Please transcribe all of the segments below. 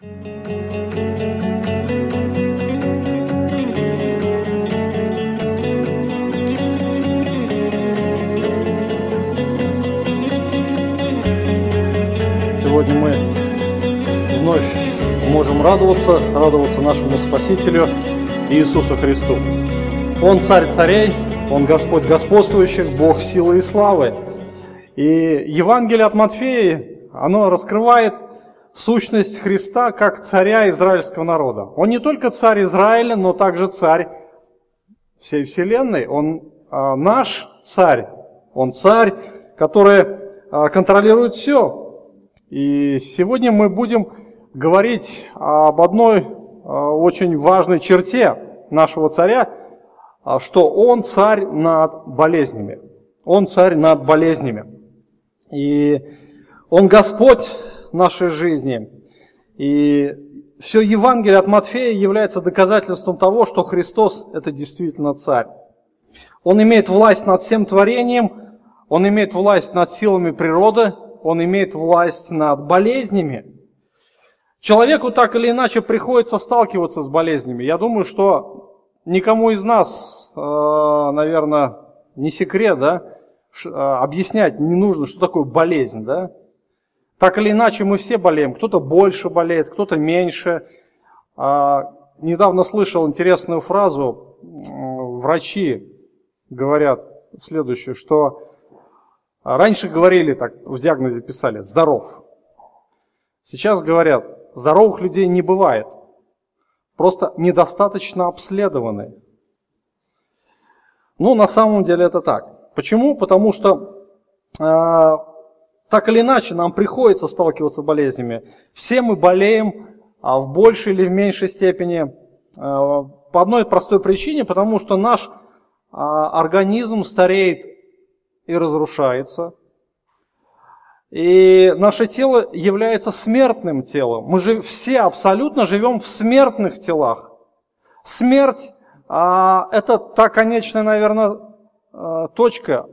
Сегодня мы вновь можем радоваться, радоваться нашему Спасителю Иисусу Христу. Он царь царей, Он Господь господствующих, Бог силы и славы. И Евангелие от Матфея, оно раскрывает сущность Христа как царя израильского народа. Он не только царь Израиля, но также царь всей вселенной. Он а, наш царь. Он царь, который а, контролирует все. И сегодня мы будем говорить об одной а, очень важной черте нашего царя, что он царь над болезнями. Он царь над болезнями. И он Господь нашей жизни. И все Евангелие от Матфея является доказательством того, что Христос – это действительно царь. Он имеет власть над всем творением, он имеет власть над силами природы, он имеет власть над болезнями. Человеку так или иначе приходится сталкиваться с болезнями. Я думаю, что никому из нас, э, наверное, не секрет, да, э, объяснять не нужно, что такое болезнь, да. Так или иначе мы все болеем. Кто-то больше болеет, кто-то меньше. А, недавно слышал интересную фразу. Врачи говорят следующее, что а раньше говорили так, в диагнозе писали «здоров». Сейчас говорят, здоровых людей не бывает. Просто недостаточно обследованы. Ну, на самом деле это так. Почему? Потому что э, так или иначе нам приходится сталкиваться с болезнями. Все мы болеем а в большей или в меньшей степени э, по одной простой причине, потому что наш э, организм стареет и разрушается. И наше тело является смертным телом. Мы же все абсолютно живем в смертных телах. Смерть а, – это та конечная, наверное, а, точка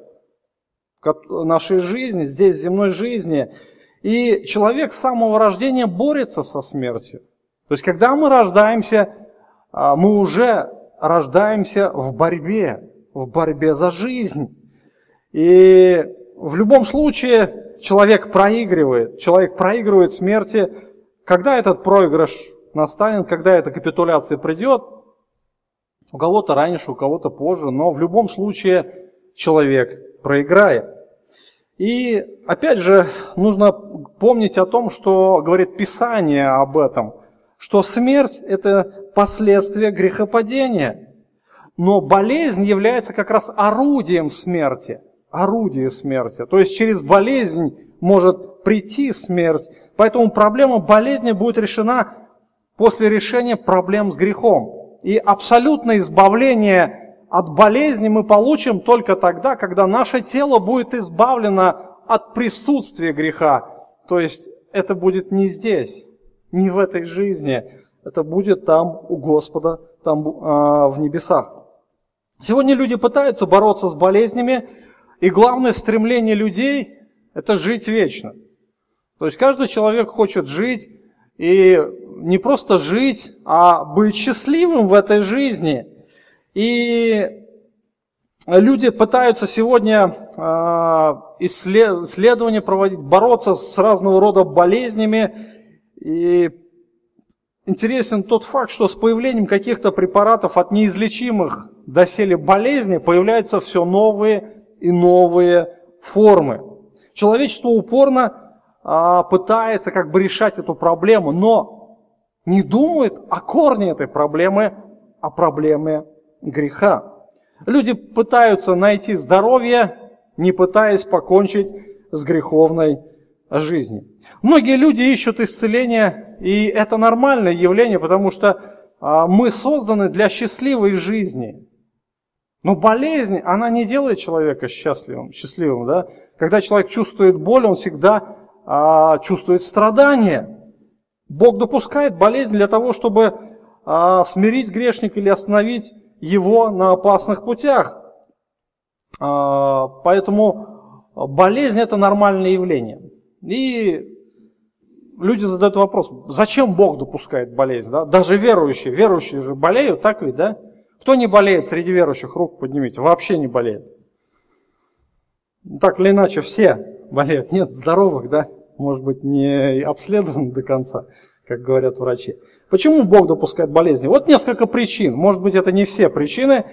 нашей жизни, здесь земной жизни. И человек с самого рождения борется со смертью. То есть, когда мы рождаемся, а, мы уже рождаемся в борьбе, в борьбе за жизнь. И в любом случае человек проигрывает. Человек проигрывает смерти. Когда этот проигрыш настанет, когда эта капитуляция придет, у кого-то раньше, у кого-то позже, но в любом случае человек проиграет. И опять же, нужно помнить о том, что говорит Писание об этом, что смерть – это последствие грехопадения. Но болезнь является как раз орудием смерти – орудие смерти. То есть через болезнь может прийти смерть. Поэтому проблема болезни будет решена после решения проблем с грехом. И абсолютное избавление от болезни мы получим только тогда, когда наше тело будет избавлено от присутствия греха. То есть это будет не здесь, не в этой жизни. Это будет там у Господа, там э, в небесах. Сегодня люди пытаются бороться с болезнями, и главное стремление людей – это жить вечно. То есть каждый человек хочет жить, и не просто жить, а быть счастливым в этой жизни. И люди пытаются сегодня а, исследования проводить, бороться с разного рода болезнями. И интересен тот факт, что с появлением каких-то препаратов от неизлечимых доселе болезней появляются все новые и новые формы. Человечество упорно а, пытается как бы решать эту проблему, но не думает о корне этой проблемы, о проблеме греха. Люди пытаются найти здоровье, не пытаясь покончить с греховной жизнью. Многие люди ищут исцеления, и это нормальное явление, потому что а, мы созданы для счастливой жизни. Но болезнь, она не делает человека счастливым, счастливым. Да? Когда человек чувствует боль, он всегда а, чувствует страдание. Бог допускает болезнь для того, чтобы а, смирить грешника или остановить его на опасных путях. А, поэтому болезнь это нормальное явление. И люди задают вопрос, зачем Бог допускает болезнь? Да? Даже верующие, верующие же болеют, так ведь, да? Кто не болеет среди верующих, руку поднимите, вообще не болеет. Так или иначе, все болеют. Нет здоровых, да? Может быть, не обследованы до конца, как говорят врачи. Почему Бог допускает болезни? Вот несколько причин. Может быть, это не все причины.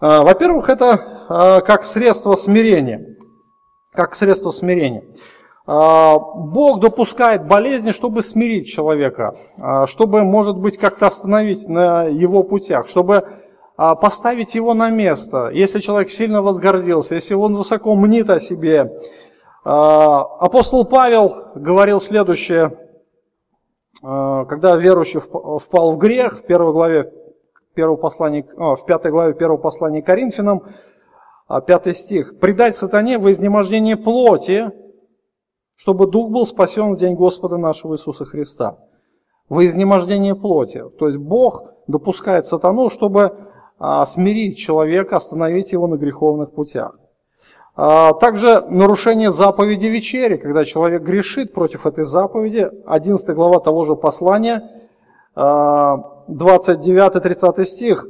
А, во-первых, это а, как средство смирения. Как средство смирения. А, Бог допускает болезни, чтобы смирить человека, чтобы, может быть, как-то остановить на его путях, чтобы поставить его на место. Если человек сильно возгордился, если он высоко мнит о себе. Апостол Павел говорил следующее когда верующий впал в грех, в первой главе первого послания, в пятой главе первого послания Коринфянам, а, пятый стих, «Предать сатане во изнемождение плоти, чтобы дух был спасен в день Господа нашего Иисуса Христа». Во изнемождение плоти. То есть Бог допускает сатану, чтобы а, смирить человека, остановить его на греховных путях. А, также нарушение заповеди вечери, когда человек грешит против этой заповеди, 11 глава того же послания, 29-30 а, стих.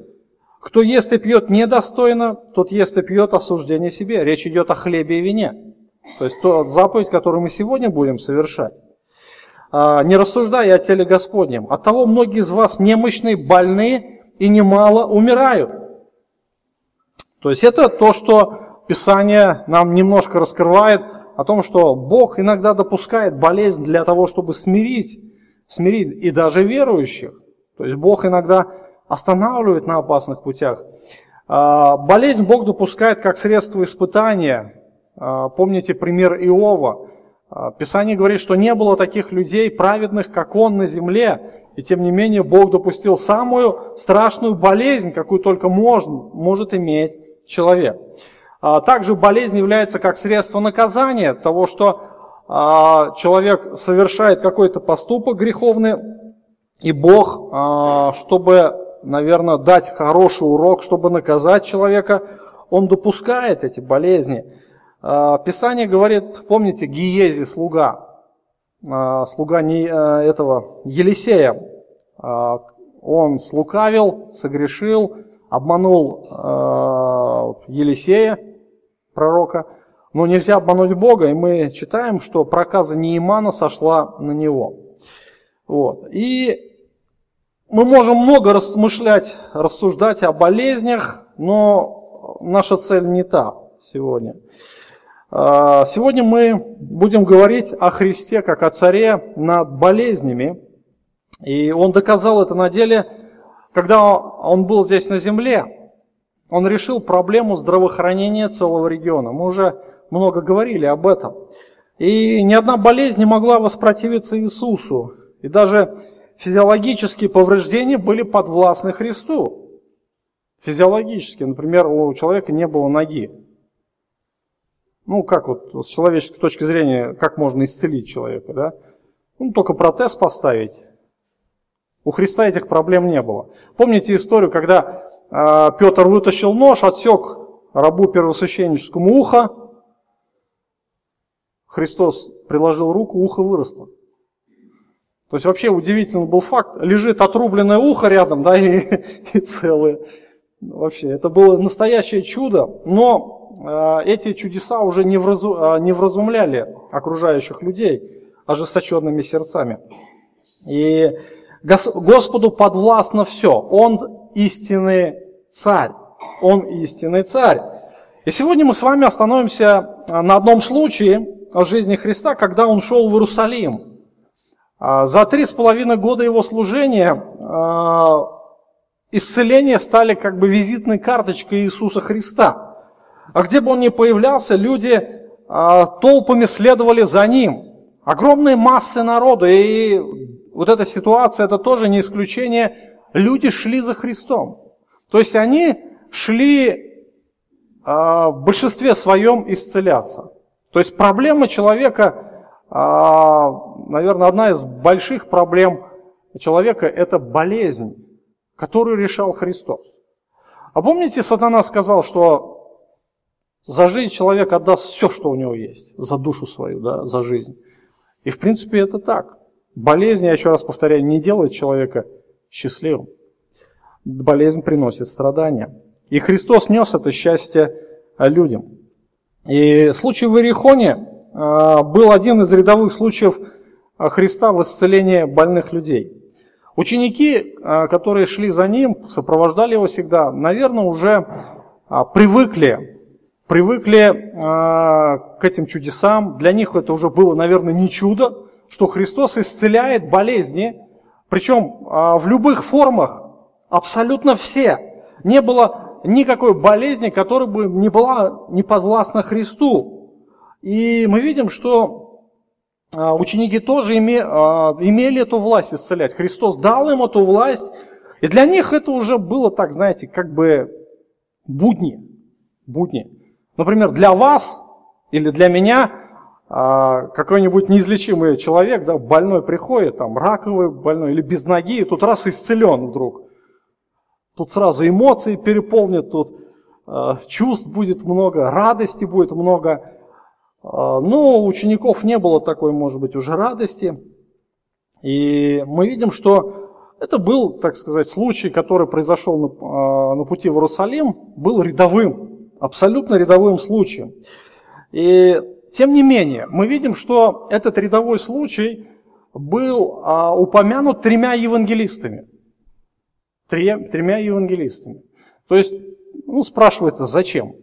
Кто ест и пьет недостойно, тот ест и пьет осуждение себе. Речь идет о хлебе и вине. То есть то заповедь, которую мы сегодня будем совершать. А, не рассуждая о теле Господнем. От того многие из вас немощные, больны и немало умирают. То есть это то, что Писание нам немножко раскрывает о том, что Бог иногда допускает болезнь для того, чтобы смирить, смирить и даже верующих. То есть Бог иногда останавливает на опасных путях. А, болезнь Бог допускает как средство испытания. А, помните пример Иова. А, Писание говорит, что не было таких людей праведных, как он на земле. И тем не менее Бог допустил самую страшную болезнь, какую только можно, может иметь человек. А, также болезнь является как средство наказания того, что а, человек совершает какой-то поступок греховный, и Бог, а, чтобы, наверное, дать хороший урок, чтобы наказать человека, Он допускает эти болезни. Писание говорит, помните, Гиези, слуга, слуга не этого Елисея, он слукавил, согрешил, обманул Елисея, пророка, но нельзя обмануть Бога, и мы читаем, что проказа Неимана сошла на него. Вот. И мы можем много размышлять, рассуждать о болезнях, но наша цель не та сегодня. А, сегодня мы будем говорить о Христе как о царе над болезнями. И он доказал это на деле, когда он был здесь на земле. Он решил проблему здравоохранения целого региона. Мы уже много говорили об этом. И ни одна болезнь не могла воспротивиться Иисусу. И даже физиологические повреждения были подвластны Христу. Физиологически, например, у человека не было ноги. Ну, как вот с человеческой точки зрения, как можно исцелить человека, да? Ну, только протез поставить. У Христа этих проблем не было. Помните историю, когда а, Петр вытащил нож, отсек рабу первосвященническому ухо. Христос приложил руку, ухо выросло. То есть вообще удивительный был факт. Лежит отрубленное ухо рядом, да, и, и целое. Вообще, это было настоящее чудо. Но э, эти чудеса уже не, вразу, э, не вразумляли окружающих людей ожесточенными сердцами. И Господу подвластно все. Он истинный царь. Он истинный царь. И сегодня мы с вами остановимся а, на одном случае в жизни Христа, когда он шел в Иерусалим. А, за три с половиной года его служения а, исцеления стали как бы визитной карточкой Иисуса Христа. А где бы он ни появлялся, люди толпами следовали за ним. Огромные массы народа. И вот эта ситуация, это тоже не исключение люди шли за Христом. То есть они шли а, в большинстве своем исцеляться. То есть проблема человека, а, наверное, одна из больших проблем человека – это болезнь, которую решал Христос. А помните, сатана сказал, что за жизнь человек отдаст все, что у него есть, за душу свою, да, за жизнь. И в принципе это так. Болезнь, я еще раз повторяю, не делает человека счастливым. Болезнь приносит страдания. И Христос нес это счастье людям. И случай в Иерихоне а, был один из рядовых случаев Христа в исцелении больных людей. Ученики, а, которые шли за ним, сопровождали его всегда, наверное, уже а, привыкли, привыкли к этим чудесам. Для них это уже было, наверное, не чудо, что Христос исцеляет болезни, причем в любых формах, абсолютно все. Не было никакой болезни, которая бы не была не подвластна Христу. И мы видим, что а, ученики тоже а, имели эту власть исцелять. Христос дал им эту власть. И для них это уже было так, знаете, как бы будни. Будни. Например, для вас или для меня а, какой-нибудь неизлечимый человек, да, больной приходит, там, раковый больной или без ноги, и тут раз исцелен вдруг. Тут сразу эмоции переполнят, тут э, чувств будет много, радости будет много. Э, но у учеников не было такой, может быть, уже радости. И мы видим, что это был, так сказать, случай, который произошел на, на пути в Иерусалим, был рядовым, абсолютно рядовым случаем. И тем не менее, мы видим, что этот рядовой случай был а, упомянут тремя евангелистами – тремя евангелистами. То есть, ну, спрашивается, зачем?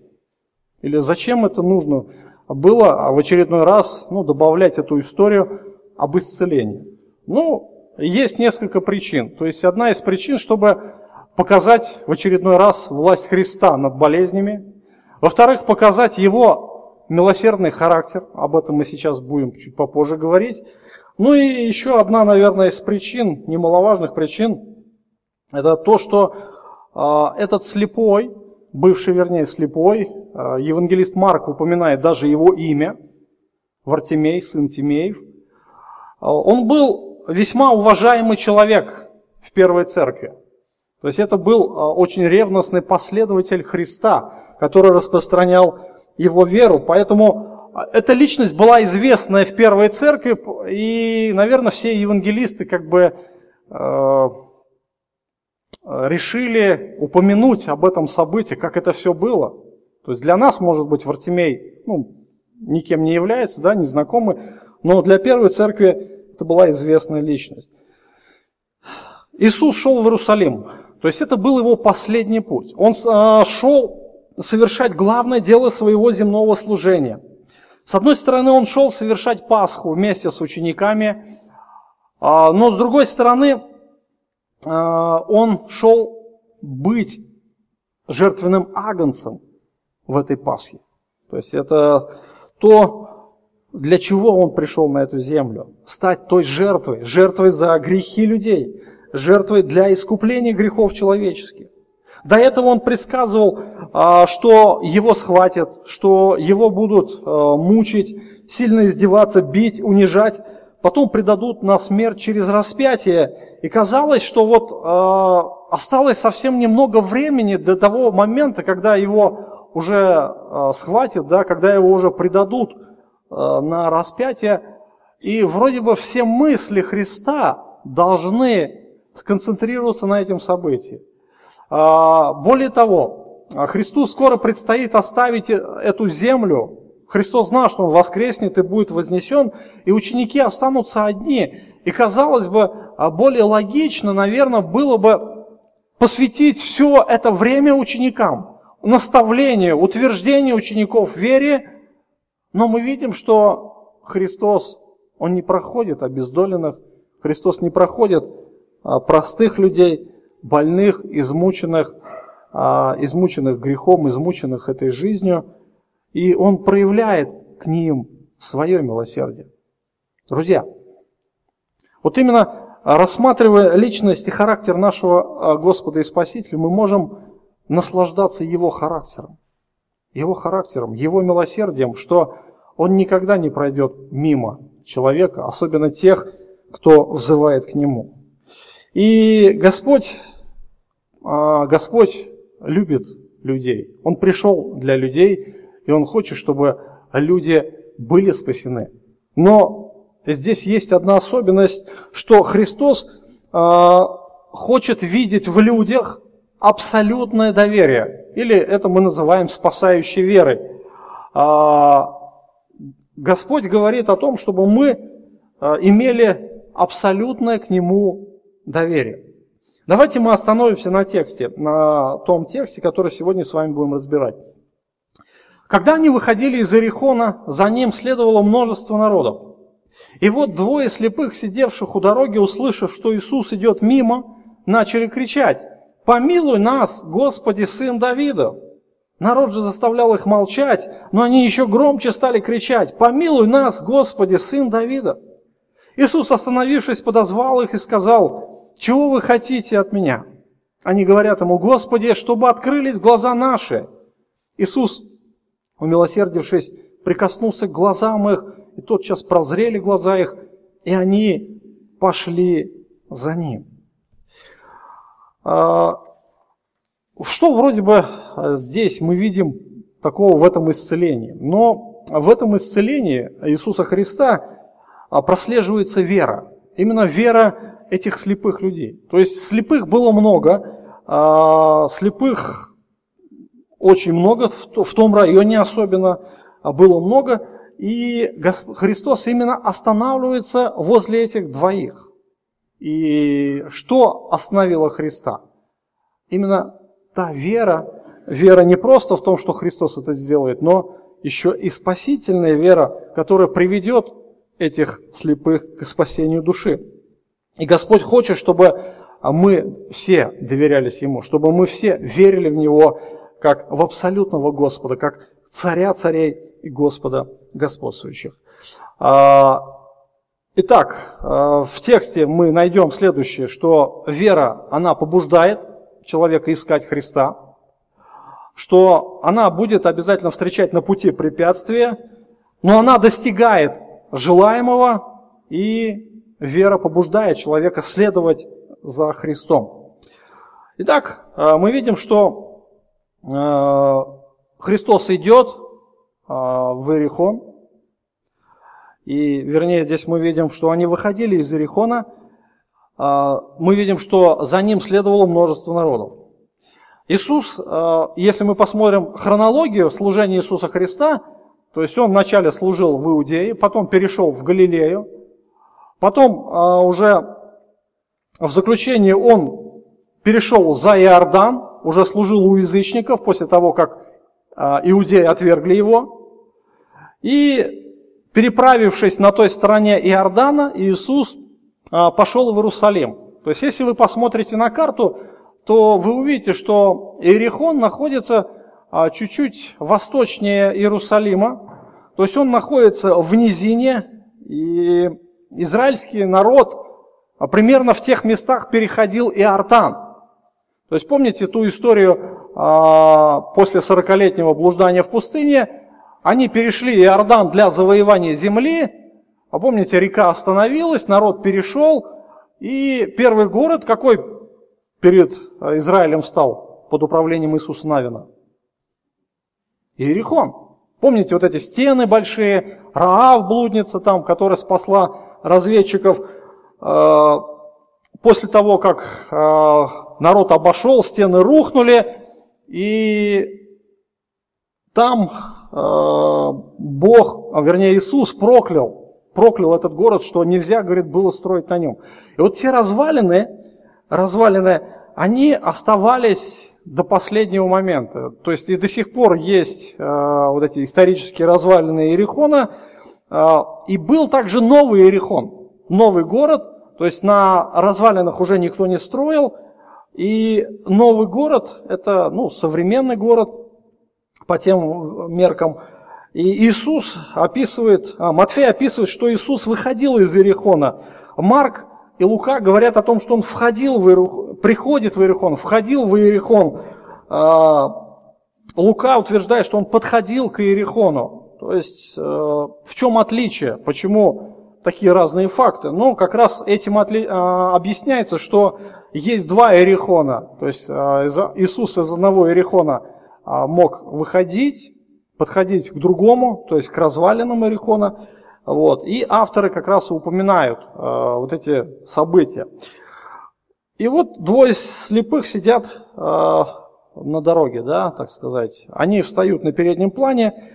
Или зачем это нужно было а в очередной раз ну, добавлять эту историю об исцелении? Ну, есть несколько причин. То есть, одна из причин, чтобы показать в очередной раз власть Христа над болезнями. Во-вторых, показать его милосердный характер. Об этом мы сейчас будем чуть попозже говорить. Ну и еще одна, наверное, из причин, немаловажных причин – это то, что э, этот слепой, бывший, вернее, слепой, э, евангелист Марк упоминает даже его имя, Вартимей, сын Тимеев, э, он был весьма уважаемый человек в первой церкви. То есть это был очень ревностный последователь Христа, который распространял его веру. Поэтому эта личность была известная в первой церкви, и, наверное, все евангелисты как бы э, Э, решили упомянуть об этом событии, как это все было. То есть для нас, может быть, Вартимей ну, никем не является, да, незнакомый, но для первой церкви это была известная личность. Иисус шел в Иерусалим, то есть это был его последний путь. Он э, шел совершать главное дело своего земного служения. С одной стороны, он шел совершать Пасху вместе с учениками, а, но с другой стороны, а, он шел быть жертвенным агнцем в этой Пасхе. То есть это то, для чего он пришел на эту землю. Стать той жертвой, жертвой за грехи людей, жертвой для искупления грехов человеческих. До этого он предсказывал, а, что его схватят, что его будут а, мучить, сильно издеваться, бить, унижать потом предадут на смерть через распятие. И казалось, что вот э, осталось совсем немного времени до того момента, когда его уже схватят, да, когда его уже предадут на распятие. И вроде бы все мысли Христа должны сконцентрироваться на этом событии. Э, более того, Христу скоро предстоит оставить эту землю, Христос знал, что Он воскреснет и будет вознесен, и ученики останутся одни. И казалось бы, а, более логично, наверное, было бы посвятить все это время ученикам, наставлению, утверждению учеников в вере. Но мы видим, что Христос, Он не проходит обездоленных, Христос не проходит а, простых людей, больных, измученных, а, измученных грехом, измученных этой жизнью – и Он проявляет к ним свое милосердие. Друзья, вот именно рассматривая личность и характер нашего а, Господа и Спасителя, мы можем наслаждаться Его характером. Его характером, Его милосердием, что Он никогда не пройдет мимо человека, особенно тех, кто взывает к Нему. И Господь, Господь любит людей. Он пришел для людей, и Он хочет, чтобы люди были спасены. Но здесь есть одна особенность, что Христос э, хочет видеть в людях абсолютное доверие. Или это мы называем спасающей верой. Э, Господь говорит о том, чтобы мы имели абсолютное к Нему доверие. Давайте мы остановимся на тексте, на том тексте, который сегодня с вами будем разбирать. Когда они выходили из Иерихона, за ним следовало множество народов. И вот двое слепых, сидевших у дороги, услышав, что Иисус идет мимо, начали кричать, «Помилуй нас, Господи, Сын Давида!» Народ же заставлял их молчать, но они еще громче стали кричать, «Помилуй нас, Господи, Сын Давида!» Иисус, остановившись, подозвал их и сказал, чего вы хотите от меня? Они говорят ему, Господи, чтобы открылись глаза наши. Иисус, умилосердившись, прикоснулся к глазам их, и тотчас прозрели глаза их, и они пошли за ним. А, что вроде бы здесь мы видим такого в этом исцелении? Но в этом исцелении Иисуса Христа прослеживается вера. Именно вера этих слепых людей. То есть слепых было много, а, слепых очень много, в том районе особенно а, было много, и Христос именно останавливается возле этих двоих. И что остановило Христа? Именно та вера, вера не просто в том, что Христос это сделает, но еще и спасительная вера, которая приведет этих слепых к спасению души. И Господь хочет, чтобы мы все доверялись Ему, чтобы мы все верили в Него как в абсолютного Господа, как царя царей и Господа господствующих. А, итак, а, в тексте мы найдем следующее, что вера, она побуждает человека искать Христа, что она будет обязательно встречать на пути препятствия, но она достигает желаемого и вера побуждает человека следовать за Христом. Итак, э, мы видим, что э, Христос идет э, в Иерихон, и, вернее, здесь мы видим, что они выходили из Иерихона, мы видим, что за ним следовало множество народов. Иисус, если мы посмотрим хронологию служения Иисуса Христа, то есть он вначале служил в Иудее, потом перешел в Галилею, Потом а, уже в заключение он перешел за Иордан, уже служил у язычников после того, как а, иудеи отвергли его. И переправившись на той стороне Иордана, Иисус а, пошел в Иерусалим. То есть, если вы посмотрите на карту, то вы увидите, что Иерихон находится чуть-чуть восточнее Иерусалима. То есть он находится в низине, и израильский народ а, примерно в тех местах переходил Иордан. То есть помните ту историю а, после 40-летнего блуждания в пустыне? Они перешли Иордан для завоевания земли, а помните, река остановилась, народ перешел, и первый город какой перед а, Израилем встал под управлением Иисуса Навина? Иерихон. Помните вот эти стены большие, Раав блудница там, которая спасла разведчиков. Э, после того, как э, народ обошел, стены рухнули, и там э, Бог, а вернее Иисус проклял, проклял этот город, что нельзя, говорит, было строить на нем. И вот те развалины, развалины, они оставались до последнего момента. То есть и до сих пор есть э, вот эти исторические развалины Иерихона, а, и был также новый Иерихон, новый город, то есть на развалинах уже никто не строил, и новый город – это ну, современный город по тем меркам. И Иисус описывает, а, Матфей описывает, что Иисус выходил из Иерихона. Марк и Лука говорят о том, что он входил в Иерихон, приходит в Иерихон, входил в Иерихон. А, Лука утверждает, что он подходил к Иерихону. То есть э, в чем отличие? Почему такие разные факты? Ну, как раз этим отли... А, объясняется, что есть два Эрихона. То есть а, Иисус из одного Эрихона мог выходить, подходить к другому, то есть к развалинам Эрихона. Вот. И авторы как раз упоминают э, вот эти события. И вот двое слепых сидят э, на дороге, да, так сказать. Они встают на переднем плане,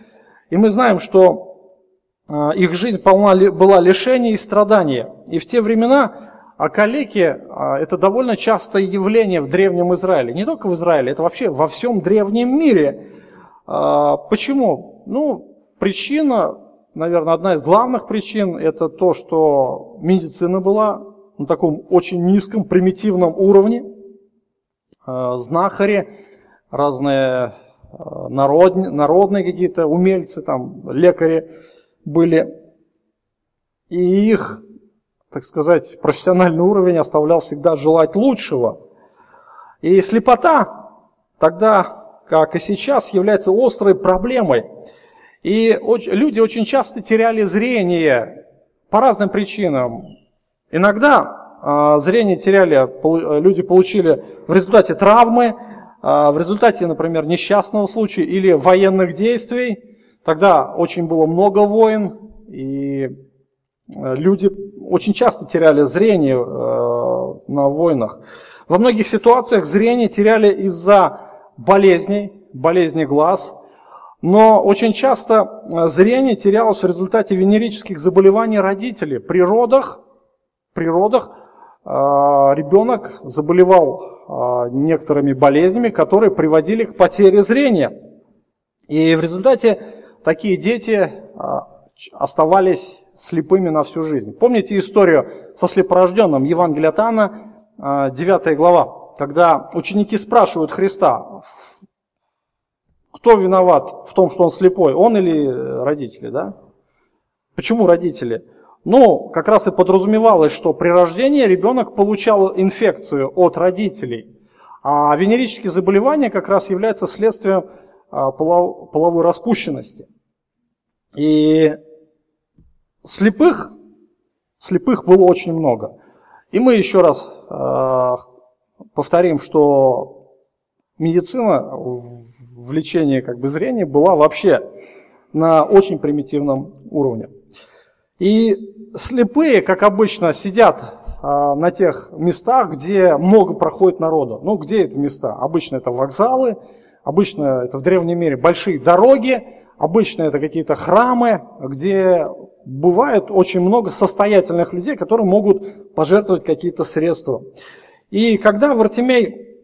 и мы знаем, что э, их жизнь полна, была лишений и страдания. И в те времена а калеки это довольно частое явление в Древнем Израиле. Не только в Израиле, это вообще во всем Древнем мире. Э, почему? Ну, причина наверное, одна из главных причин – это то, что медицина была на таком очень низком, примитивном уровне. Э, знахари, разные народ, народные какие-то умельцы, там, лекари были. И их, так сказать, профессиональный уровень оставлял всегда желать лучшего. И слепота тогда, как и сейчас, является острой проблемой – и люди очень часто теряли зрение по разным причинам. Иногда а, зрение теряли, люди получили в результате травмы, в результате, например, несчастного случая или военных действий. Тогда очень было много войн, и э, люди очень часто теряли зрение э, на войнах. Во многих ситуациях зрение теряли из-за болезней, болезней глаз – но очень часто э, зрение терялось в результате венерических заболеваний родителей. При родах, при родах ребенок заболевал некоторыми болезнями, которые приводили к потере зрения. И в результате такие дети оставались слепыми на всю жизнь. Помните историю со слепорожденным Евангелия от Анна, 9 глава, когда ученики спрашивают Христа, кто виноват в том, что он слепой, он или родители, да? Почему родители? Ну, как раз и подразумевалось, что при рождении ребенок получал инфекцию от родителей. А венерические заболевания как раз являются следствием а, половой распущенности. И слепых, слепых было очень много. И мы еще раз э, повторим, что медицина влечение как бы зрения была вообще на очень примитивном уровне. И слепые, как обычно, сидят а, на тех местах, где много проходит народу. Ну, где это места? Обычно это вокзалы, обычно это в древнем мире большие дороги, обычно это какие-то храмы, где бывает очень много состоятельных людей, которые могут пожертвовать какие-то средства. И когда Вартимей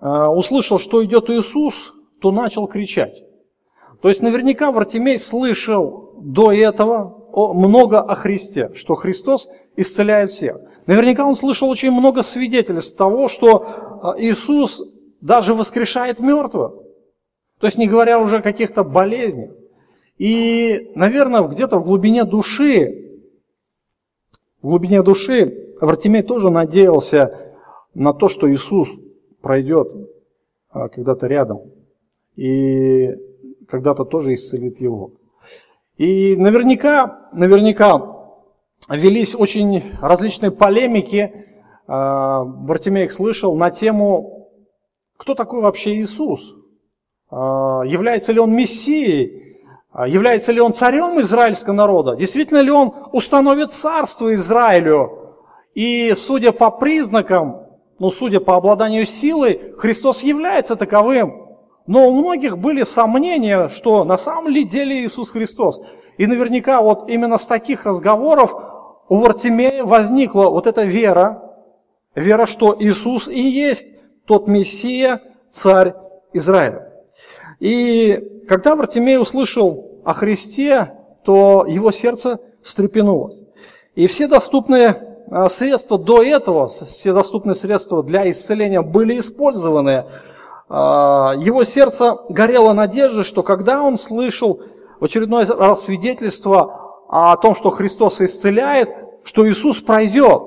а, услышал, что идет Иисус, то начал кричать. То есть наверняка Вартимей слышал до этого много о Христе, что Христос исцеляет всех. Наверняка он слышал очень много свидетельств того, что а, Иисус даже воскрешает мертвых. То есть не говоря уже о каких-то болезнях. И, наверное, где-то в глубине души, в глубине души Вартимей тоже надеялся на то, что Иисус пройдет а, когда-то рядом и когда-то тоже исцелит его. И наверняка, наверняка велись очень различные полемики, а, Бартимей их слышал, на тему, кто такой вообще Иисус? А, является ли он Мессией? А, является ли он царем израильского народа? Действительно ли он установит царство Израилю? И судя по признакам, ну, судя по обладанию силой, Христос является таковым. Но у многих были сомнения, что на самом ли деле Иисус Христос. И наверняка вот именно с таких разговоров у Вартимея возникла вот эта вера, вера, что Иисус и есть тот Мессия, царь Израиля. И когда Вартимей услышал о Христе, то его сердце встрепенулось. И все доступные а, средства до этого, все доступные средства для исцеления были использованы – его сердце горело надеждой, что когда он слышал раз свидетельство о том, что Христос исцеляет, что Иисус пройдет,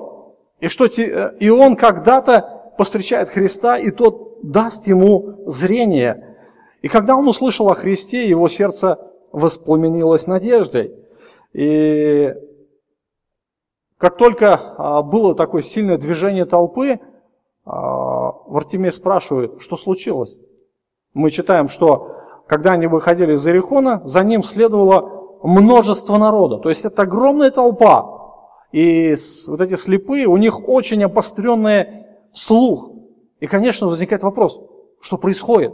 и что и он когда-то повстречает Христа, и тот даст ему зрение. И когда он услышал о Христе, его сердце воспламенилось надеждой. И как только а, было такое сильное движение толпы, а, Вартимей спрашивает, что случилось. Мы читаем, что когда они выходили из Иерихона, за ним следовало множество народа. То есть это огромная толпа. И вот эти слепые, у них очень обостренный слух. И, конечно, возникает вопрос, что происходит?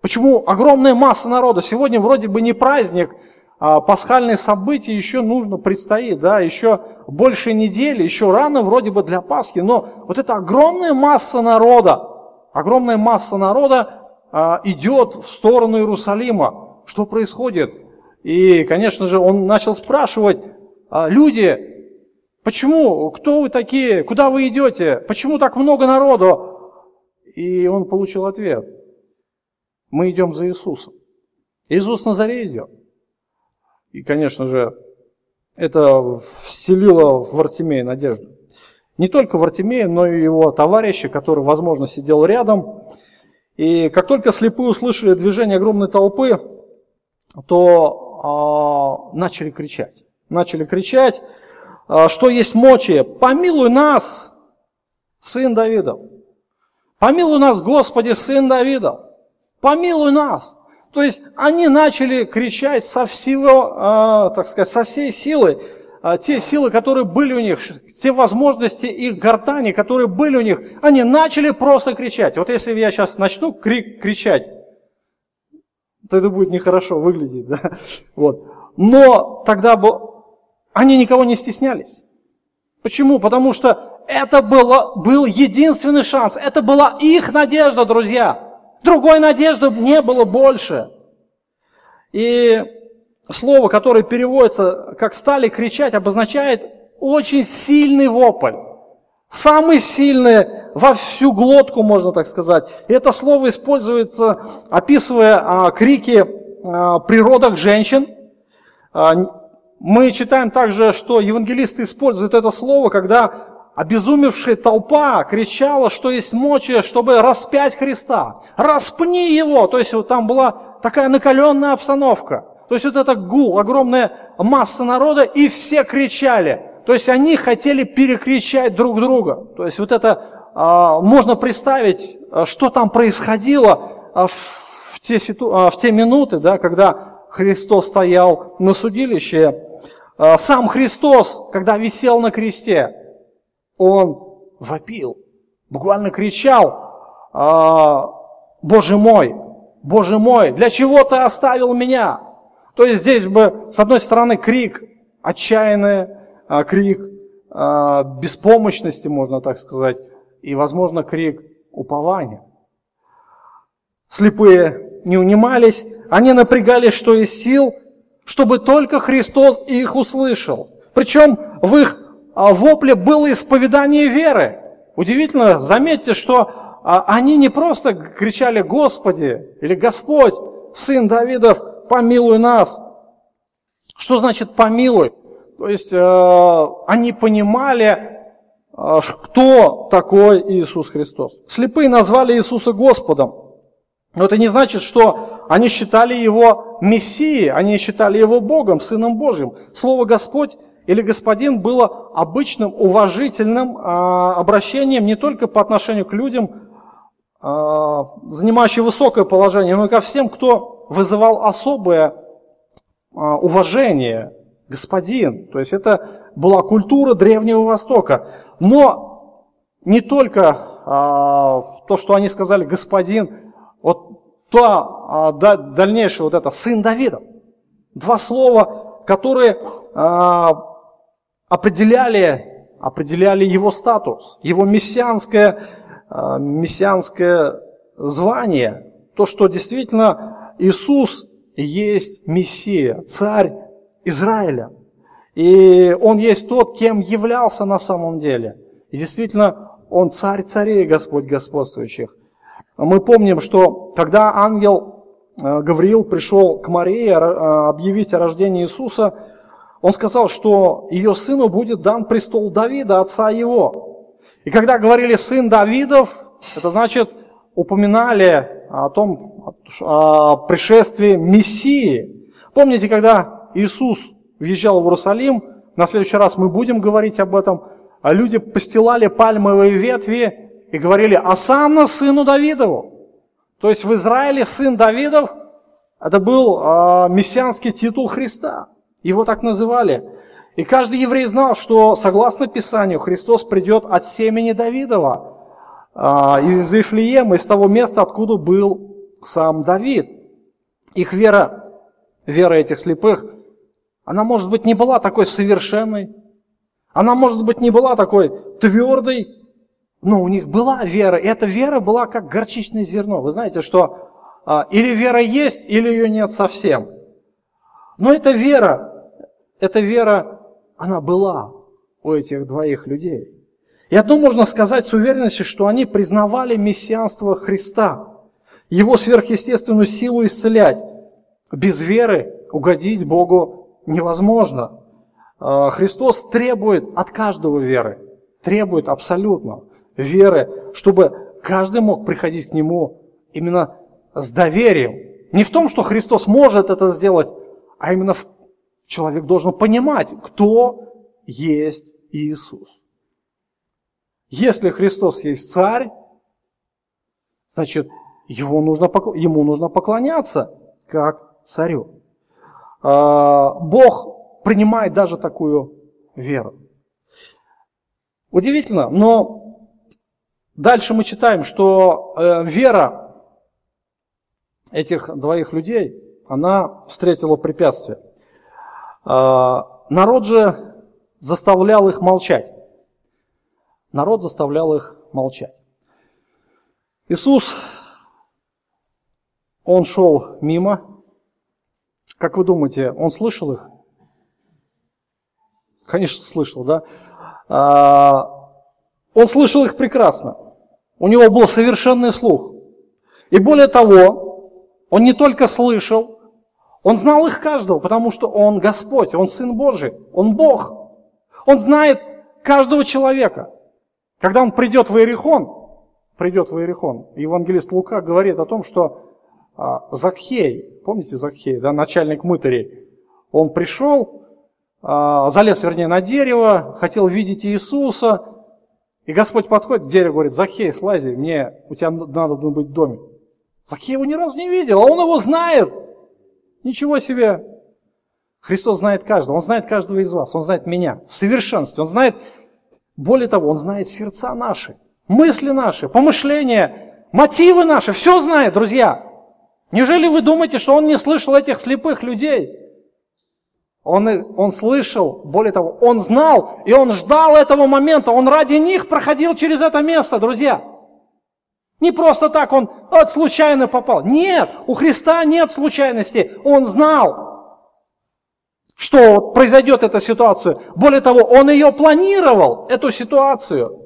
Почему огромная масса народа? Сегодня вроде бы не праздник, а пасхальные события еще нужно предстоит, да, еще больше недели, еще рано вроде бы для Пасхи, но вот эта огромная масса народа, огромная масса народа а, идет в сторону Иерусалима. Что происходит? И, конечно же, он начал спрашивать, а, люди, почему, кто вы такие, куда вы идете, почему так много народу? И он получил ответ. Мы идем за Иисусом. Иисус Назаре идет. И, конечно же, это вселило в Артемея надежду. Не только в Артемея, но и его товарища, который, возможно, сидел рядом. И как только слепые услышали движение огромной толпы, то а, начали кричать. Начали кричать, а, что есть мочи, помилуй нас, сын Давидов. Помилуй нас, Господи, сын Давидов. Помилуй нас. То есть они начали кричать со всего, а, так сказать, со всей силы, те силы, которые были у них, те возможности их гортани, которые были у них, они начали просто кричать. Вот если я сейчас начну крик, кричать, то это будет нехорошо выглядеть. Да? Вот. Но тогда они никого не стеснялись. Почему? Потому что это было, был единственный шанс. Это была их надежда, друзья. Другой надежды не было больше. И слово, которое переводится как «стали кричать», обозначает очень сильный вопль. Самый сильный во всю глотку, можно так сказать. И это слово используется, описывая а, крики а, при женщин. А, мы читаем также, что евангелисты используют это слово, когда обезумевшая толпа кричала, что есть мочи, чтобы распять Христа. Распни его! То есть вот там была такая накаленная обстановка. То есть вот это гул, огромная масса народа, и все кричали. То есть они хотели перекричать друг друга. То есть вот это а, можно представить, а, что там происходило а, в те, ситу... в те минуты, да, когда Христос стоял на судилище. Сам Христос, когда висел на кресте, Он вопил, буквально кричал, Боже мой, Боже мой, для чего ты оставил меня? То есть здесь бы, с одной стороны, крик отчаянный, а, крик а, беспомощности, можно так сказать, и, возможно, крик упования. Слепые не унимались, они напрягались, что из сил, чтобы только Христос их услышал. Причем в их а, вопле было исповедание веры. Удивительно, заметьте, что они не просто кричали «Господи» или «Господь, Сын Давидов, помилуй нас». Что значит «помилуй»? То есть э, они понимали, э, кто такой Иисус Христос. Слепые назвали Иисуса Господом. Но это не значит, что они считали Его Мессией, они считали Его Богом, Сыном Божьим. Слово Господь или Господин было обычным уважительным э, обращением не только по отношению к людям, э, занимающим высокое положение, но и ко всем, кто вызывал особое э, уважение господин. То есть это была культура Древнего Востока. Но не только а, то, что они сказали господин, вот то а, да, дальнейшее вот это сын Давида. Два слова, которые а, определяли, определяли его статус, его мессианское, а, мессианское звание. То, что действительно Иисус есть Мессия, царь Израиля. И он есть тот, кем являлся на самом деле. И действительно, он царь царей, Господь господствующих. Мы помним, что когда ангел э, Гавриил пришел к Марии э, объявить о рождении Иисуса, он сказал, что ее сыну будет дан престол Давида, отца его. И когда говорили сын Давидов, это значит упоминали о том, о пришествии Мессии. Помните, когда Иисус въезжал в Иерусалим, на следующий раз мы будем говорить об этом, а люди постилали пальмовые ветви и говорили «Асанна сыну Давидову». То есть в Израиле сын Давидов – это был э, мессианский титул Христа. Его так называли. И каждый еврей знал, что согласно Писанию Христос придет от семени Давидова, а, из Вифлеема, из того места, откуда был сам Давид. Их вера, вера этих слепых, она, может быть, не была такой совершенной, она, может быть, не была такой твердой, но у них была вера, и эта вера была как горчичное зерно. Вы знаете, что а, или вера есть, или ее нет совсем. Но эта вера, эта вера, она была у этих двоих людей. И одно можно сказать с уверенностью, что они признавали мессианство Христа, его сверхъестественную силу исцелять. Без веры угодить Богу невозможно. А, Христос требует от каждого веры, требует абсолютно веры, чтобы каждый мог приходить к Нему именно с доверием. Не в том, что Христос может это сделать, а именно в... человек должен понимать, кто есть Иисус. Если Христос есть царь, значит, его нужно, ему нужно поклоняться как царю. А, Бог принимает даже такую веру. Удивительно, но дальше мы читаем, что э, вера этих двоих людей, она встретила препятствие. А, народ же заставлял их молчать народ заставлял их молчать. Иисус, он шел мимо. Как вы думаете, он слышал их? Конечно, слышал, да? А, он слышал их прекрасно. У него был совершенный слух. И более того, он не только слышал, он знал их каждого, потому что он Господь, он Сын Божий, он Бог. Он знает каждого человека. Когда он придет в Иерихон, придет в Иерихон, евангелист Лука говорит о том, что а, Закхей, помните Закхей, да, начальник мытарей, он пришел, а, залез, вернее, на дерево, хотел видеть Иисуса, и Господь подходит к дереву, говорит, Закхей, слази, мне, у тебя надо быть в доме. Закхей его ни разу не видел, а он его знает. Ничего себе. Христос знает каждого, Он знает каждого из вас, Он знает меня в совершенстве, Он знает более того, Он знает сердца наши, мысли наши, помышления, мотивы наши, все знает, друзья. Неужели вы думаете, что Он не слышал этих слепых людей? Он, он слышал, более того, он знал, и он ждал этого момента, он ради них проходил через это место, друзья. Не просто так он от случайно попал. Нет, у Христа нет случайности. Он знал, что произойдет эта ситуация. Более того, он ее планировал, эту ситуацию.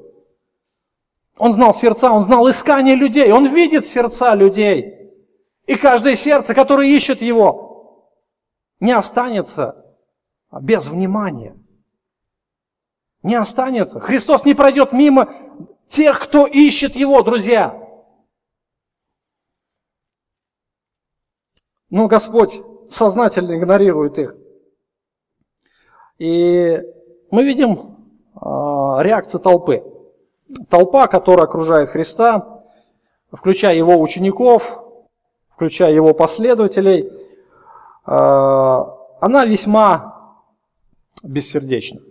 Он знал сердца, он знал искание людей, он видит сердца людей. И каждое сердце, которое ищет его, не останется без внимания. Не останется. Христос не пройдет мимо тех, кто ищет его, друзья. Но Господь сознательно игнорирует их. И мы видим а, реакцию толпы. Толпа, которая окружает Христа, включая его учеников, включая его последователей, а, она весьма бессердечна.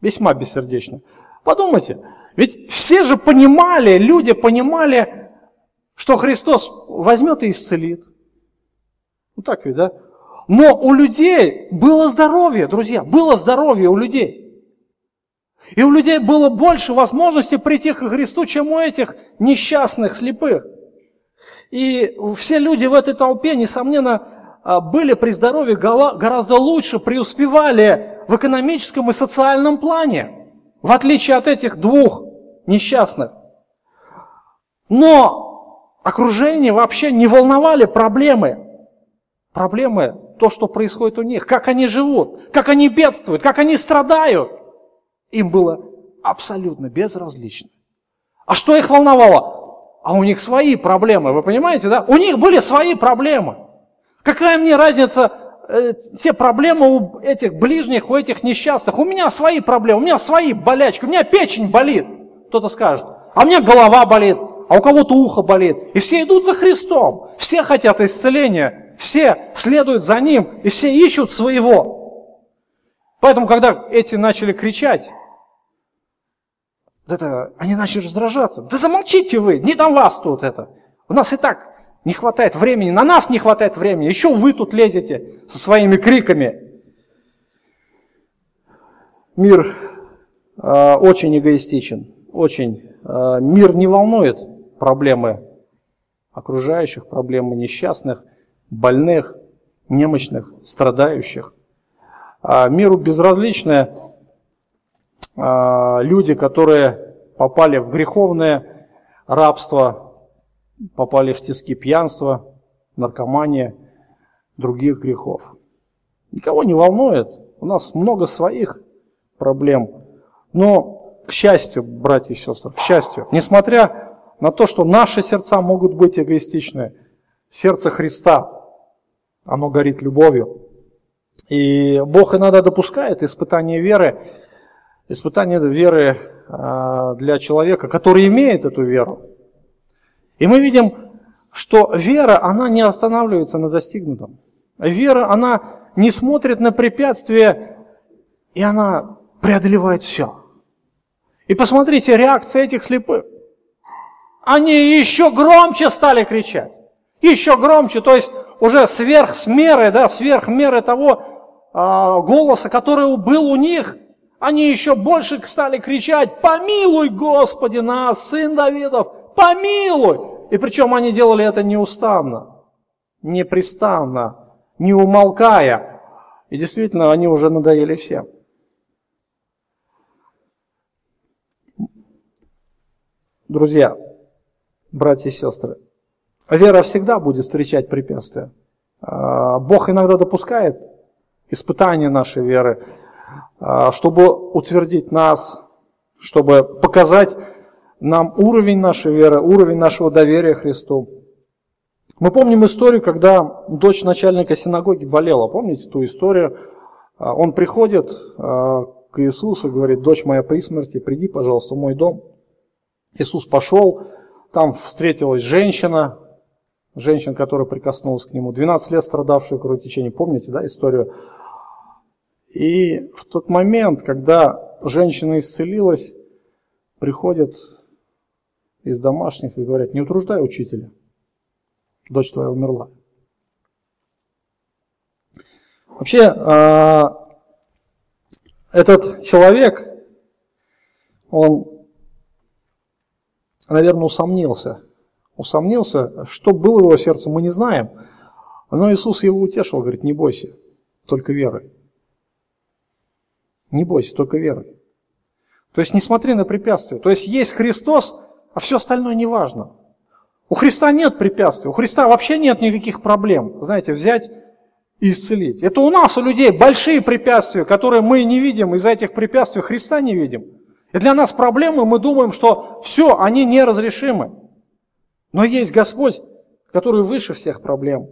Весьма бессердечна. Подумайте, ведь все же понимали, люди понимали, что Христос возьмет и исцелит. Ну так ведь, да? Но у людей было здоровье, друзья, было здоровье у людей. И у людей было больше возможностей прийти к Христу, чем у этих несчастных слепых. И все люди в этой толпе, несомненно, а, были при здоровье гораздо лучше, преуспевали в экономическом и социальном плане, в отличие от этих двух несчастных. Но окружение вообще не волновали проблемы. Проблемы то, что происходит у них, как они живут, как они бедствуют, как они страдают. Им было абсолютно безразлично. А что их волновало? А у них свои проблемы, вы понимаете, да? У них были свои проблемы. Какая мне разница, э, те проблемы у этих ближних, у этих несчастных? У меня свои проблемы, у меня свои болячки, у меня печень болит, кто-то скажет. А у меня голова болит, а у кого-то ухо болит. И все идут за Христом, все хотят исцеления, все следуют за Ним, и все ищут своего. Поэтому, когда эти начали кричать, это, они начали раздражаться. Да замолчите вы, не до вас тут это. У нас и так не хватает времени, на нас не хватает времени, еще вы тут лезете со своими криками. Мир э, очень эгоистичен, очень. Э, мир не волнует проблемы окружающих, проблемы несчастных, больных, немощных, страдающих. А миру безразличны а, люди, которые попали в греховное рабство, попали в тиски пьянства, наркомания, других грехов. Никого не волнует. У нас много своих проблем. Но, к счастью, братья и сестры, к счастью, несмотря на то, что наши сердца могут быть эгоистичны. Сердце Христа, оно горит любовью. И Бог иногда допускает испытание веры, испытание веры а, для человека, который имеет эту веру. И мы видим, что вера, она не останавливается на достигнутом. Вера, она не смотрит на препятствия, и она преодолевает все. И посмотрите, реакция этих слепых они еще громче стали кричать. Еще громче, то есть уже сверх меры, да, сверх меры того а, голоса, который был у них, они еще больше стали кричать, помилуй Господи нас, сын Давидов, помилуй. И причем они делали это неустанно, непрестанно, не умолкая. И действительно, они уже надоели всем. Друзья, братья и сестры. Вера всегда будет встречать препятствия. А, Бог иногда допускает испытания нашей веры, а, чтобы утвердить нас, чтобы показать нам уровень нашей веры, уровень нашего доверия Христу. Мы помним историю, когда дочь начальника синагоги болела. Помните ту историю? А, он приходит к Иисусу и говорит, дочь моя при смерти, приди, пожалуйста, в мой дом. Иисус пошел, там встретилась женщина, женщина, которая прикоснулась к нему, 12 лет страдавшая кровотечением. Помните, да, историю? И в тот момент, когда женщина исцелилась, приходят из домашних и говорят, не утруждай учителя, дочь твоя умерла. Вообще, а, этот человек, он наверное, усомнился. Усомнился, что было в его сердце, мы не знаем. Но Иисус его утешил, говорит, не бойся, только верой. Не бойся, только верой. То есть не смотри на препятствия. То есть есть Христос, а все остальное не важно. У Христа нет препятствий, у Христа вообще нет никаких проблем. Знаете, взять и исцелить. Это у нас, у людей, большие препятствия, которые мы не видим, из-за этих препятствий Христа не видим. И для нас проблемы, мы думаем, что все, они неразрешимы. Но есть Господь, который выше всех проблем.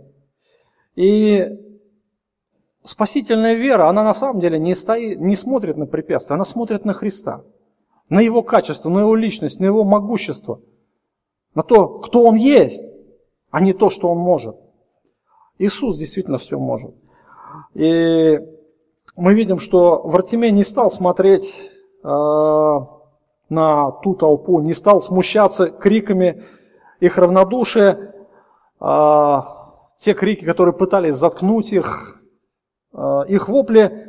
И спасительная вера, она на самом деле не, стоит, не смотрит на препятствия, она смотрит на Христа, на Его качество, на Его личность, на Его могущество, на то, кто Он есть, а не то, что Он может. Иисус действительно все может. И мы видим, что Вартимей не стал смотреть Э, на ту толпу, не стал смущаться криками их равнодушия, э, те крики, которые пытались заткнуть их, э, их вопли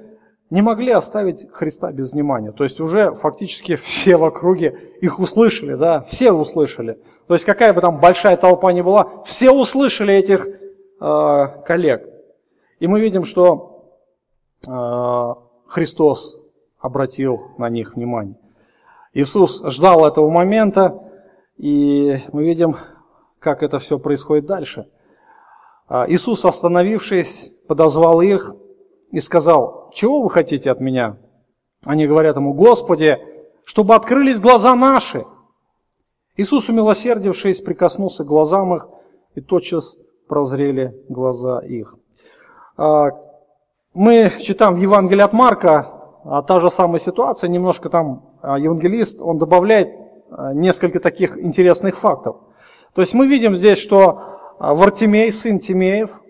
не могли оставить Христа без внимания. То есть уже фактически все в округе их услышали, да, все услышали. То есть какая бы там большая толпа ни была, все услышали этих э, коллег. И мы видим, что Христос обратил на них внимание. Иисус ждал этого момента, и мы видим, как это все происходит дальше. А, Иисус, остановившись, подозвал их и сказал, чего вы хотите от меня? Они говорят ему, Господи, чтобы открылись глаза наши. Иисус, умилосердившись, прикоснулся к глазам их, и тотчас прозрели глаза их. А, мы читаем в Евангелии от Марка, а та же самая ситуация, немножко там евангелист, он добавляет несколько таких интересных фактов. То есть мы видим здесь, что а, Вартимей, сын Тимеев,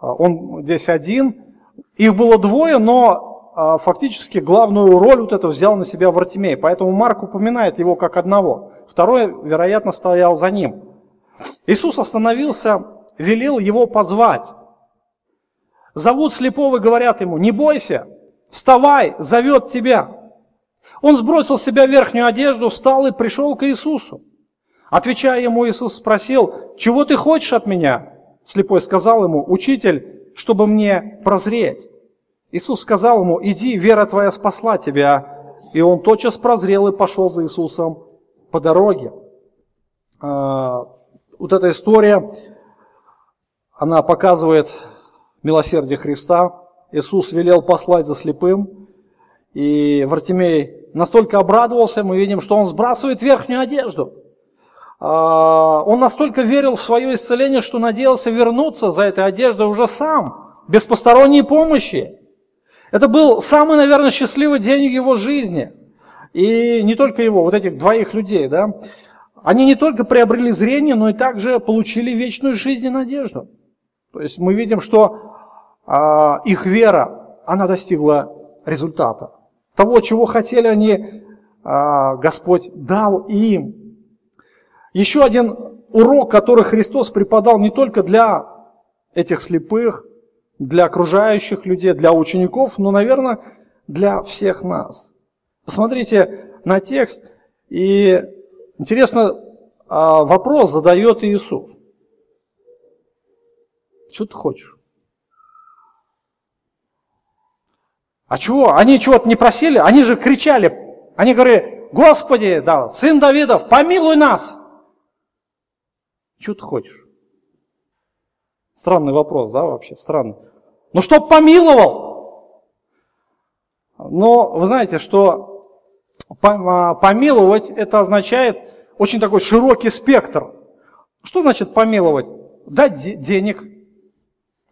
он здесь один, их было двое, но фактически главную роль вот эту взял на себя Вартимей, поэтому Марк упоминает его как одного. Второй, вероятно, стоял за ним. Иисус остановился, велел его позвать. Зовут слепого, говорят ему, не бойся, вставай, зовет тебя. Он сбросил с себя верхнюю одежду, встал и пришел к Иисусу. Отвечая ему, Иисус спросил, чего ты хочешь от меня? Слепой сказал ему, учитель, чтобы мне прозреть. Иисус сказал ему, иди, вера твоя спасла тебя. И он тотчас прозрел и пошел за Иисусом по дороге. А, вот эта история, она показывает милосердие Христа. Иисус велел послать за слепым, и Вартимей настолько обрадовался, мы видим, что он сбрасывает верхнюю одежду. А, он настолько верил в свое исцеление, что надеялся вернуться за этой одеждой уже сам, без посторонней помощи. Это был самый, наверное, счастливый день в его жизни. И не только его, вот этих двоих людей, да. Они не только приобрели зрение, но и также получили вечную жизнь и надежду. То есть мы видим, что а, их вера, она достигла результата. Того, чего хотели они, а, Господь дал им. Еще один урок, который Христос преподал не только для этих слепых, для окружающих людей, для учеников, но, наверное, для всех нас. Посмотрите на текст, и интересно, а, вопрос задает Иисус. Что ты хочешь? А чего? Они чего-то не просили? Они же кричали. Они говорили, Господи, да, сын Давидов, помилуй нас. Что ты хочешь? Странный вопрос, да, вообще, странный. Ну, чтоб помиловал. Но вы знаете, что а, помиловать, это означает очень такой широкий спектр. Что значит помиловать? Дать денег.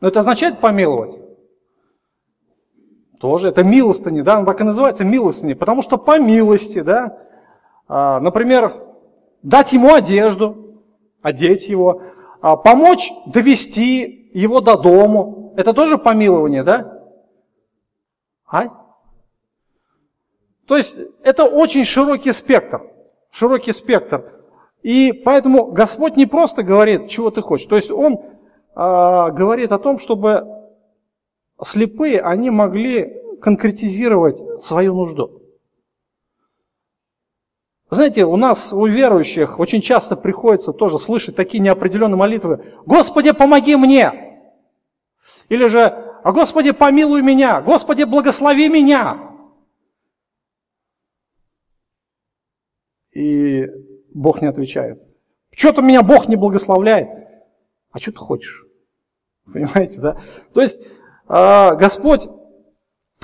Но это означает помиловать. Тоже, это милостыни, да, он так и называется милостыни, потому что по милости, да, а, например, дать ему одежду, одеть его, а, помочь довести его до дому. Это тоже помилование, да? А? То есть это очень широкий спектр. Широкий спектр. И поэтому Господь не просто говорит, чего ты хочешь. То есть Он а, говорит о том, чтобы слепые, они могли конкретизировать свою нужду. Знаете, у нас, у верующих, очень часто приходится тоже слышать такие неопределенные молитвы. «Господи, помоги мне!» Или же «А Господи, помилуй меня! Господи, благослови меня!» И Бог не отвечает. Что-то меня Бог не благословляет. А что ты хочешь? Понимаете, да? То есть Господь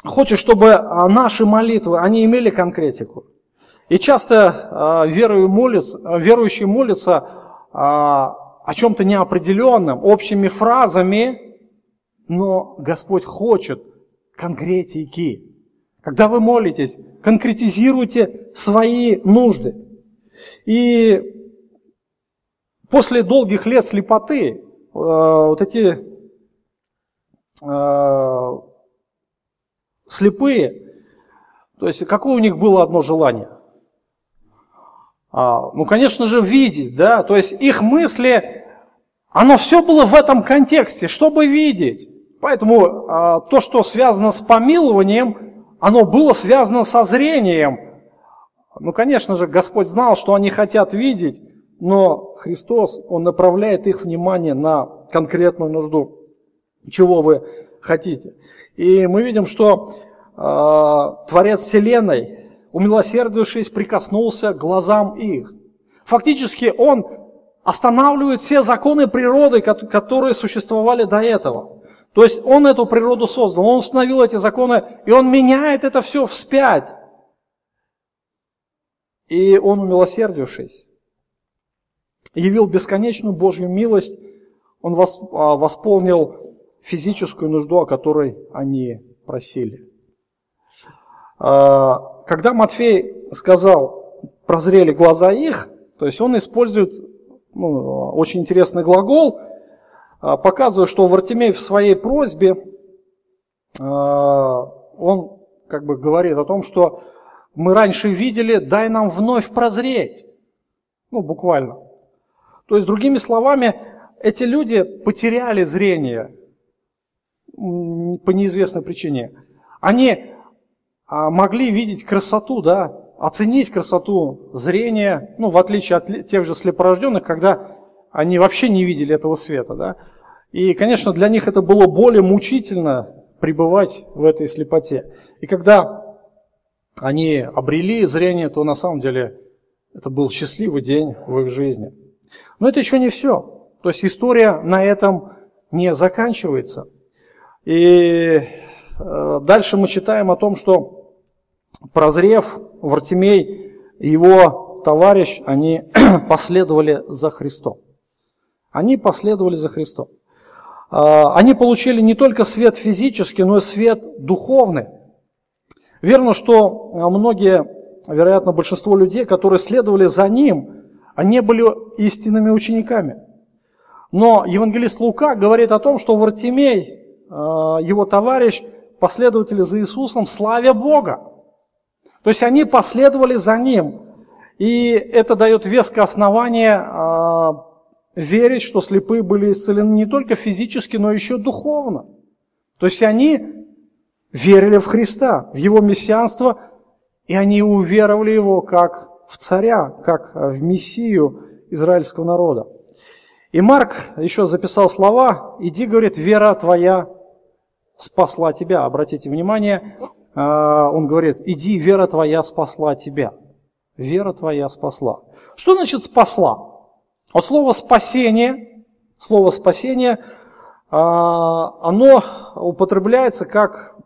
хочет, чтобы а, наши молитвы, они имели конкретику. И часто э, верующие молятся, о чем-то неопределенном, общими фразами, но Господь хочет конкретики. Когда вы молитесь, конкретизируйте свои нужды. И после долгих лет слепоты вот эти э, слепые, то есть какое у них было одно желание? А, ну, конечно же, видеть, да, то есть их мысли, оно все было в этом контексте, чтобы видеть. Поэтому а, то, что связано с помилованием, оно было связано со зрением. Ну, конечно же, Господь знал, что они хотят видеть, но Христос, Он направляет их внимание на конкретную нужду. Чего вы хотите? И мы видим, что э, Творец Вселенной, умилосердившись, прикоснулся к глазам их. Фактически он останавливает все законы природы, которые существовали до этого. То есть он эту природу создал, он установил эти законы, и он меняет это все вспять. И он, умилосердившись, явил бесконечную Божью милость, он а, восполнил физическую нужду, о которой они просили. А, когда Матфей сказал, прозрели глаза их, то есть он использует ну, очень интересный глагол, а, показывая, что Вартимей в своей просьбе, а, он как бы говорит о том, что мы раньше видели, дай нам вновь прозреть. Ну, буквально. То есть, другими словами, эти люди потеряли зрение по неизвестной причине. Они а, могли видеть красоту, да, оценить красоту зрения, ну, в отличие от тех же слепорожденных, когда они вообще не видели этого света, да. И, конечно, для них это было более мучительно пребывать в этой слепоте. И когда они обрели зрение, то на самом деле это был счастливый день в их жизни. Но это еще не все. То есть история на этом не заканчивается. И э, дальше мы читаем о том, что прозрев Вартимей его товарищ, они последовали за Христом. Они последовали за Христом. А, они получили не только свет физический, но и свет духовный. Верно, что многие, вероятно, большинство людей, которые следовали за ним, они были истинными учениками. Но евангелист Лука говорит о том, что Вартимей, а, его товарищ, последователи за Иисусом, славя Бога. То есть они последовали за Ним. И это дает веское основание а, верить, что слепые были исцелены не только физически, но еще духовно. То есть они верили в Христа, в Его мессианство, и они уверовали Его как в царя, как в Мессию израильского народа. И Марк еще записал слова, «Иди, — говорит, — вера твоя спасла тебя». Обратите внимание, а, он говорит, «Иди, вера твоя спасла тебя». Вера твоя спасла. Что значит спасла? Вот слово «спасение», слово «спасение», а, оно употребляется как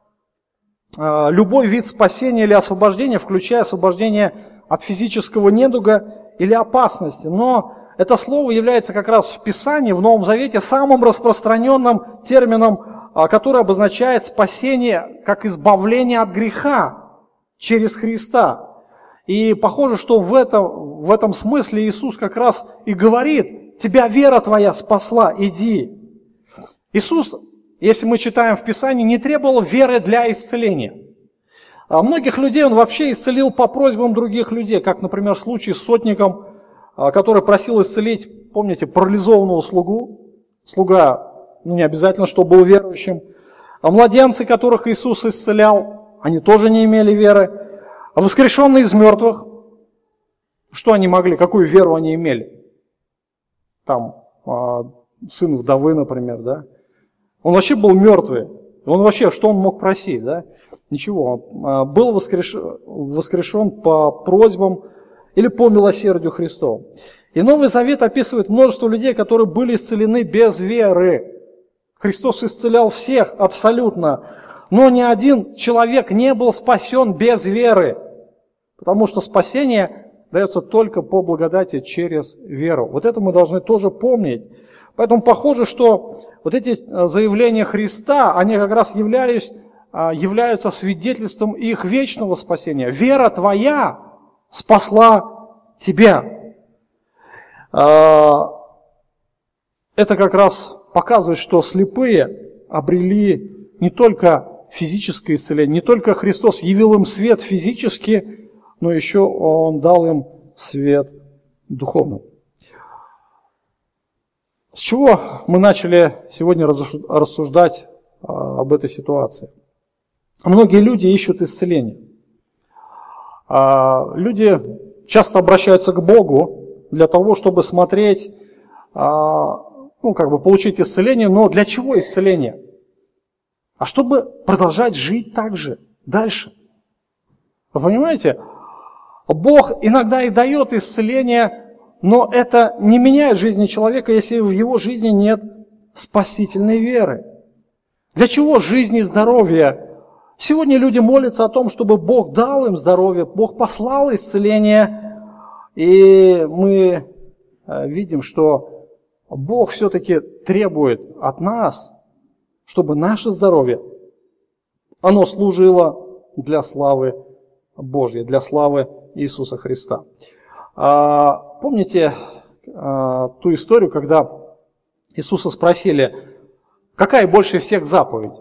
а, любой вид спасения или освобождения, включая освобождение от физического недуга или опасности. Но это слово является как раз в Писании, в Новом Завете, самым распространенным термином, который обозначает спасение как избавление от греха через Христа. И похоже, что в этом, в этом смысле Иисус как раз и говорит, тебя вера твоя спасла, иди. Иисус, если мы читаем в Писании, не требовал веры для исцеления. А многих людей он вообще исцелил по просьбам других людей, как, например, в случае с сотником, а, который просил исцелить, помните, парализованного слугу. Слуга, не обязательно, что был верующим. А младенцы, которых Иисус исцелял, они тоже не имели веры. А воскрешенные из мертвых, что они могли, какую веру они имели? Там, а, сын вдовы, например, да? Он вообще был мертвый. Он вообще, что он мог просить, да? Ничего. Он а, был воскрешен, воскрешен по просьбам или по милосердию Христову. И Новый Завет описывает множество людей, которые были исцелены без веры. Христос исцелял всех абсолютно. Но ни один человек не был спасен без веры, потому что спасение дается только по благодати через веру. Вот это мы должны тоже помнить. Поэтому похоже, что вот эти э, заявления Христа, они как раз являлись, а, являются свидетельством их вечного спасения. Вера твоя спасла тебя. Это как раз показывает, что слепые обрели не только физическое исцеление. Не только Христос явил им свет физически, но еще Он дал им свет духовный. С чего мы начали сегодня рассуждать а, об этой ситуации? Многие люди ищут исцеление. А, люди часто обращаются к Богу для того, чтобы смотреть, а, ну, как бы получить исцеление, но для чего исцеление? а чтобы продолжать жить так же дальше. Вы понимаете? Бог иногда и дает исцеление, но это не меняет жизни человека, если в его жизни нет спасительной веры. Для чего жизнь и здоровье? Сегодня люди молятся о том, чтобы Бог дал им здоровье, Бог послал исцеление, и мы э, видим, что Бог все-таки требует от нас чтобы наше здоровье, оно служило для славы Божьей, для славы Иисуса Христа. А, помните а, ту историю, когда Иисуса спросили, какая больше всех заповедь?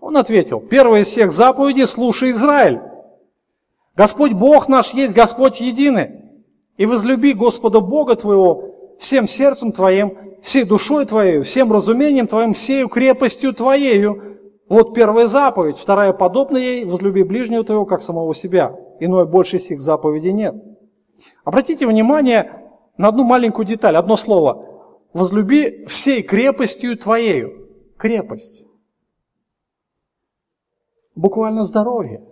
Он ответил, первая из всех заповедей – слушай Израиль. Господь Бог наш есть Господь единый. И возлюби Господа Бога твоего всем сердцем твоим, всей душой твоей, всем разумением твоим, всей крепостью твоею. Вот первая заповедь, вторая подобная ей, возлюби ближнего твоего, как самого себя. Иной больше сих заповедей нет. Обратите внимание на одну маленькую деталь, одно слово. Возлюби всей крепостью твоею. Крепость. Буквально здоровье.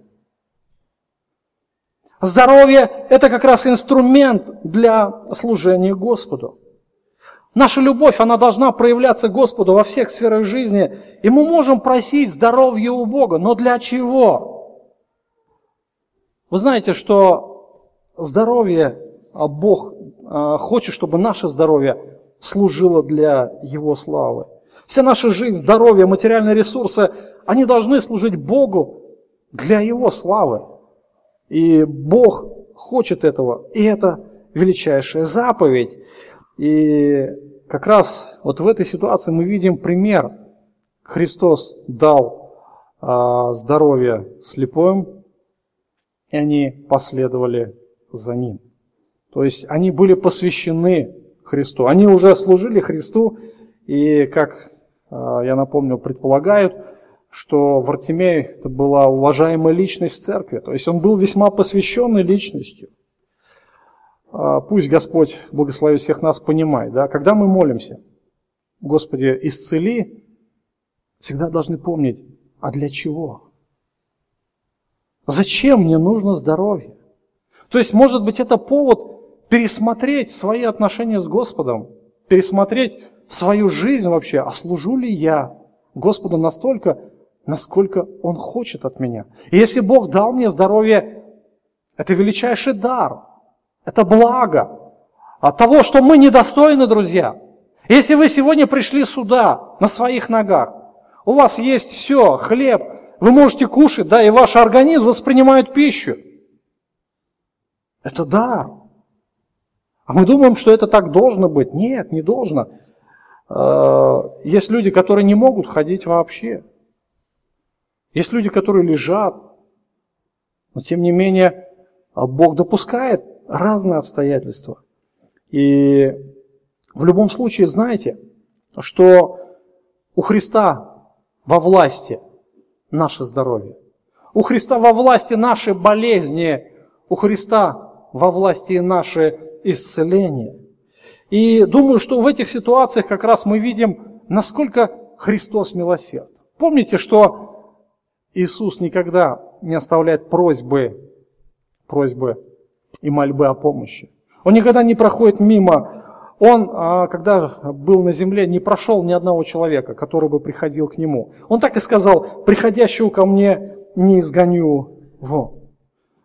Здоровье – это как раз инструмент для служения Господу. Наша любовь, она должна проявляться Господу во всех сферах жизни. И мы можем просить здоровья у Бога. Но для чего? Вы знаете, что здоровье, а Бог а, хочет, чтобы наше здоровье служило для Его славы. Вся наша жизнь, здоровье, материальные ресурсы, они должны служить Богу для Его славы. И Бог хочет этого, и это величайшая заповедь. И как раз вот в этой ситуации мы видим пример. Христос дал а, здоровье слепым, и они последовали за Ним. То есть они были посвящены Христу. Они уже служили Христу, и, как а, я напомню, предполагают, что Вартимей это была уважаемая личность в церкви, то есть он был весьма посвященной личностью. А, пусть Господь, благослови всех нас, понимает, да, когда мы молимся, Господи, исцели, всегда должны помнить, а для чего? Зачем мне нужно здоровье? То есть, может быть, это повод пересмотреть свои отношения с Господом, пересмотреть свою жизнь вообще, а служу ли я Господу настолько, насколько Он хочет от меня. И если Бог дал мне здоровье, это величайший дар, это благо от того, что мы недостойны, друзья. Если вы сегодня пришли сюда на своих ногах, у вас есть все, хлеб, вы можете кушать, да, и ваш организм воспринимает пищу. Это дар. А мы думаем, что это так должно быть. Нет, не должно. Э, есть люди, которые не могут ходить вообще. Есть люди, которые лежат, но тем не менее Бог допускает разные обстоятельства. И в любом случае знаете, что у Христа во власти наше здоровье. У Христа во власти наши болезни. У Христа во власти наше исцеление. И думаю, что в этих ситуациях как раз мы видим, насколько Христос милосерд. Помните, что Иисус никогда не оставляет просьбы, просьбы и мольбы о помощи. Он никогда не проходит мимо. Он, а, когда был на земле, не прошел ни одного человека, который бы приходил к нему. Он так и сказал, приходящего ко мне не изгоню вон.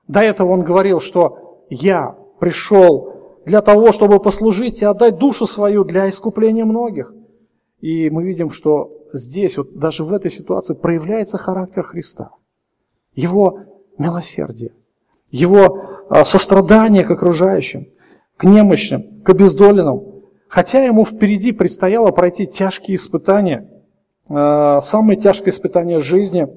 До этого он говорил, что я пришел для того, чтобы послужить и отдать душу свою для искупления многих. И мы видим, что здесь, вот даже в этой ситуации проявляется характер Христа. Его милосердие, его сострадание к окружающим, к немощным, к обездоленным. Хотя ему впереди предстояло пройти тяжкие испытания, а, самые тяжкие испытания жизни,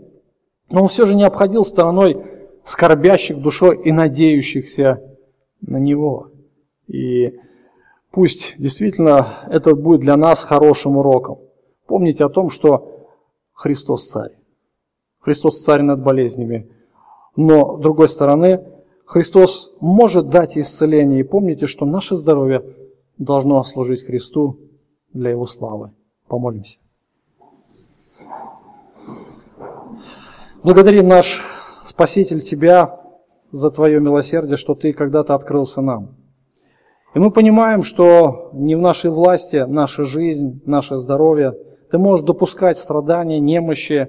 но он все же не обходил стороной скорбящих душой и надеющихся на него. И пусть действительно это будет для нас хорошим уроком. Помните о том, что Христос царь. Христос царь над болезнями. Но, с другой стороны, Христос может дать исцеление. И помните, что наше здоровье должно служить Христу для Его славы. Помолимся. Благодарим наш Спаситель Тебя за Твое милосердие, что Ты когда-то открылся нам. И мы понимаем, что не в нашей власти наша жизнь, наше здоровье – ты можешь допускать страдания, немощи э,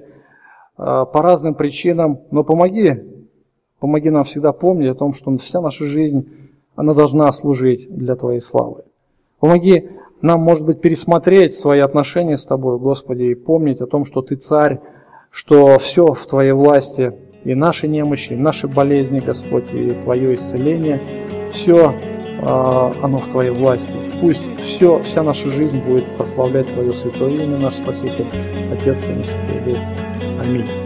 по разным причинам, но помоги, помоги нам всегда помнить о том, что вся наша жизнь, она должна служить для Твоей славы. Помоги нам, может быть, пересмотреть свои отношения с Тобой, Господи, и помнить о том, что Ты царь, что все в Твоей власти, и наши немощи, и наши болезни, Господь, и Твое исцеление, все а, оно в Твоей власти. Пусть все, вся наша жизнь будет прославлять Твое святое имя, наш Спаситель, Отец и Святой Дух. Аминь.